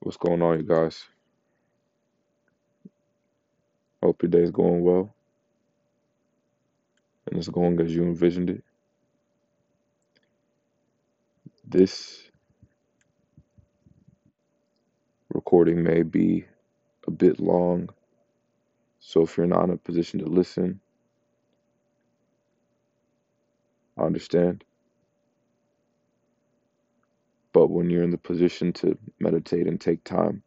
What's going on, you guys? Hope your day's going well and it's going as you envisioned it. This recording may be a bit long, so if you're not in a position to listen, I understand. But when you're in the position to meditate and take time,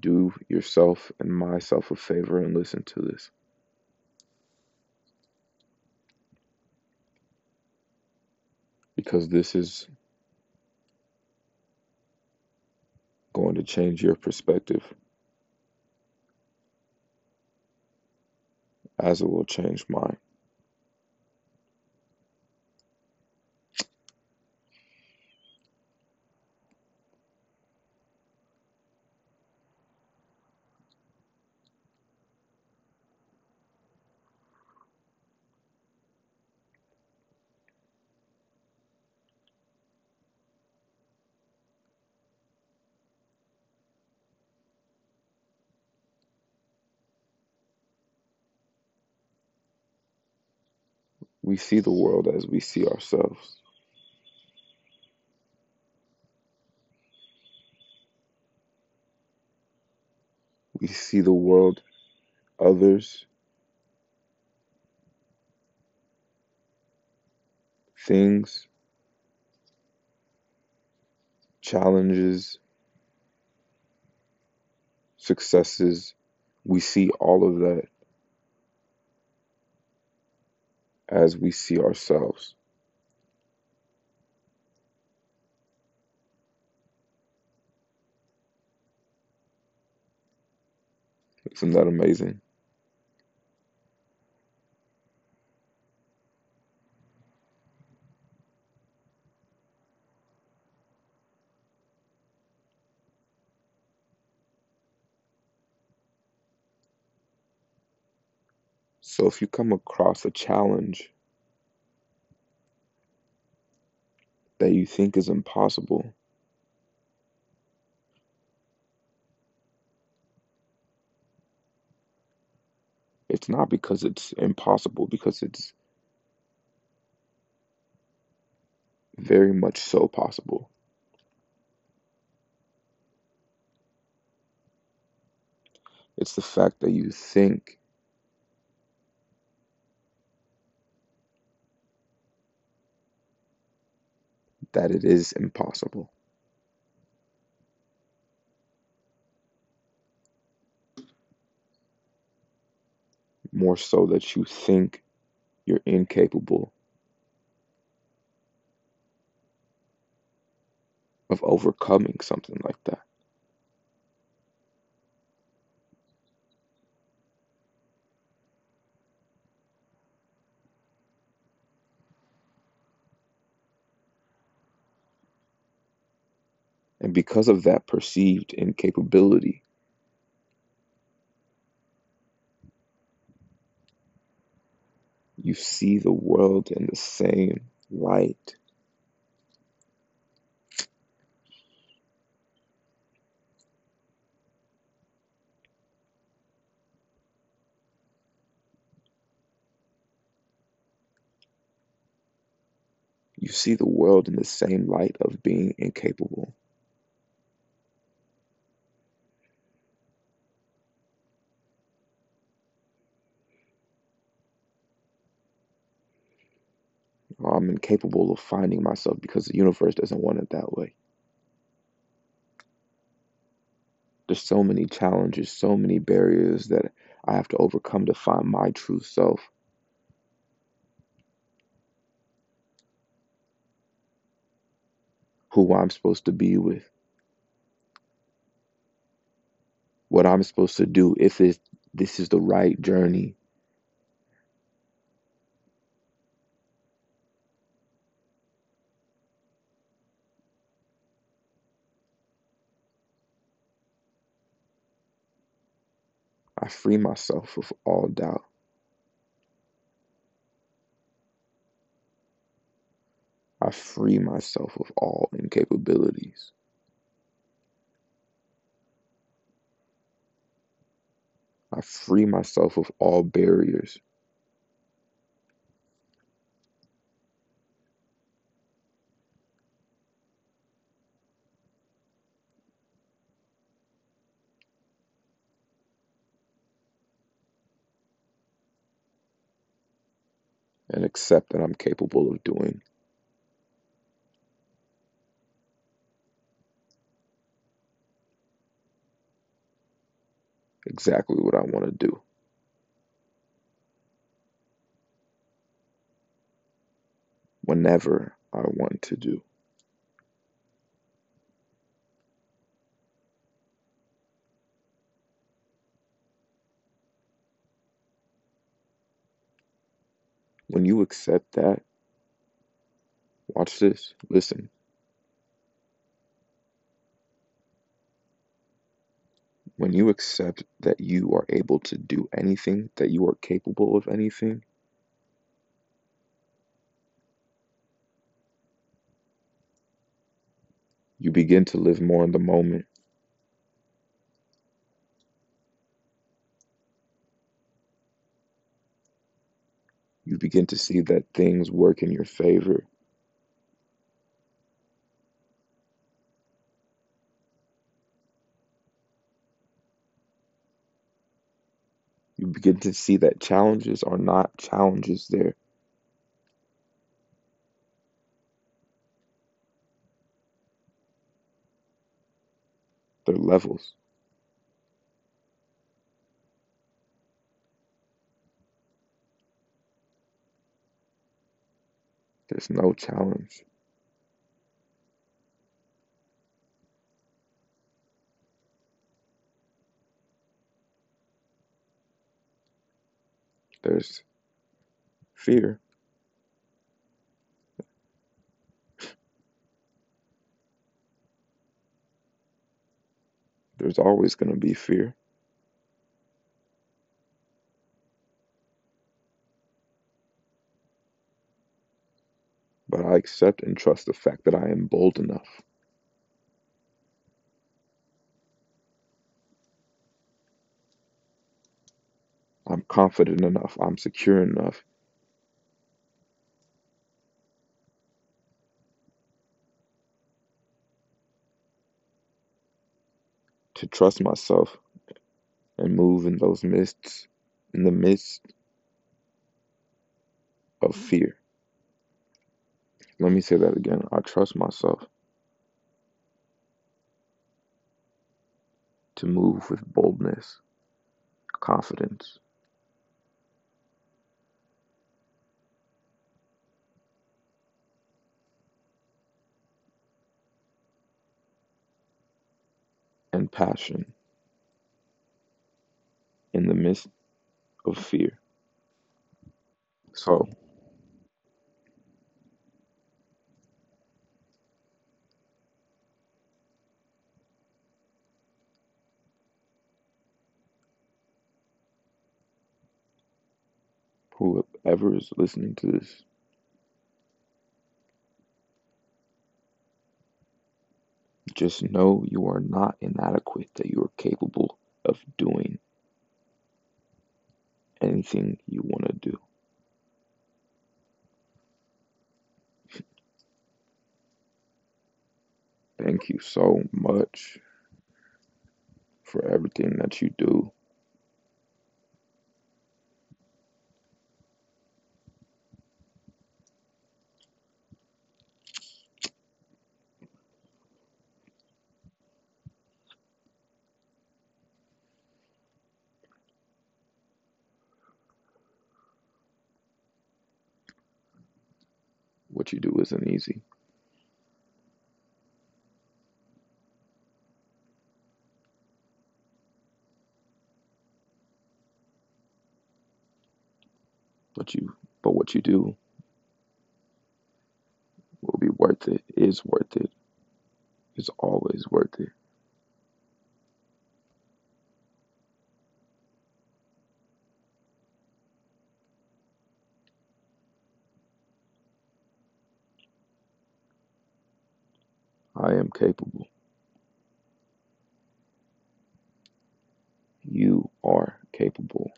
do yourself and myself a favor and listen to this. Because this is going to change your perspective as it will change mine. We see the world as we see ourselves. We see the world, others, things, challenges, successes. We see all of that as we see ourselves. Isn't that amazing? So if you come across a challenge that you think is impossible, it's not because it's impossible, because it's very much so possible. It's the fact that you think that it is impossible. More so that you think you're incapable of overcoming something like that. And because of that perceived incapability, you see the world in the same light. You see the world in the same light of being incapable. Um, I'm incapable of finding myself because the universe doesn't want it that way. There's so many challenges, so many barriers that I have to overcome to find my true self. Who I'm supposed to be with. What I'm supposed to do if this is the right journey. I free myself of all doubt. I free myself of all incapabilities. I free myself of all barriers. And accept that I'm capable of doing. Exactly what I want to do. Whenever I want to do. When you accept that, watch this, listen. When you accept that you are able to do anything, that you are capable of anything, you begin to live more in the moment. You begin to see that things work in your favor. You begin to see that challenges are not challenges there. They're levels. There's no challenge. There's fear. There's always going to be fear. Accept and trust the fact that I am bold enough. I'm confident enough. I'm secure enough to trust myself and move in those mists, in the midst of fear. Let me say that again. I trust myself to move with boldness, confidence, and passion in the midst of fear. So, whoever is listening to this, just know you are not inadequate, that you are capable of doing anything you want to do. Thank you so much for everything that you do. What you do isn't easy. But you but what you do will be worth it, is worth it, is always worth it. I am capable. You are capable.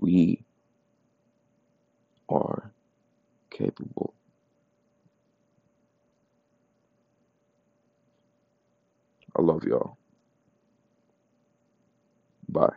We are capable. I love y'all. Bye.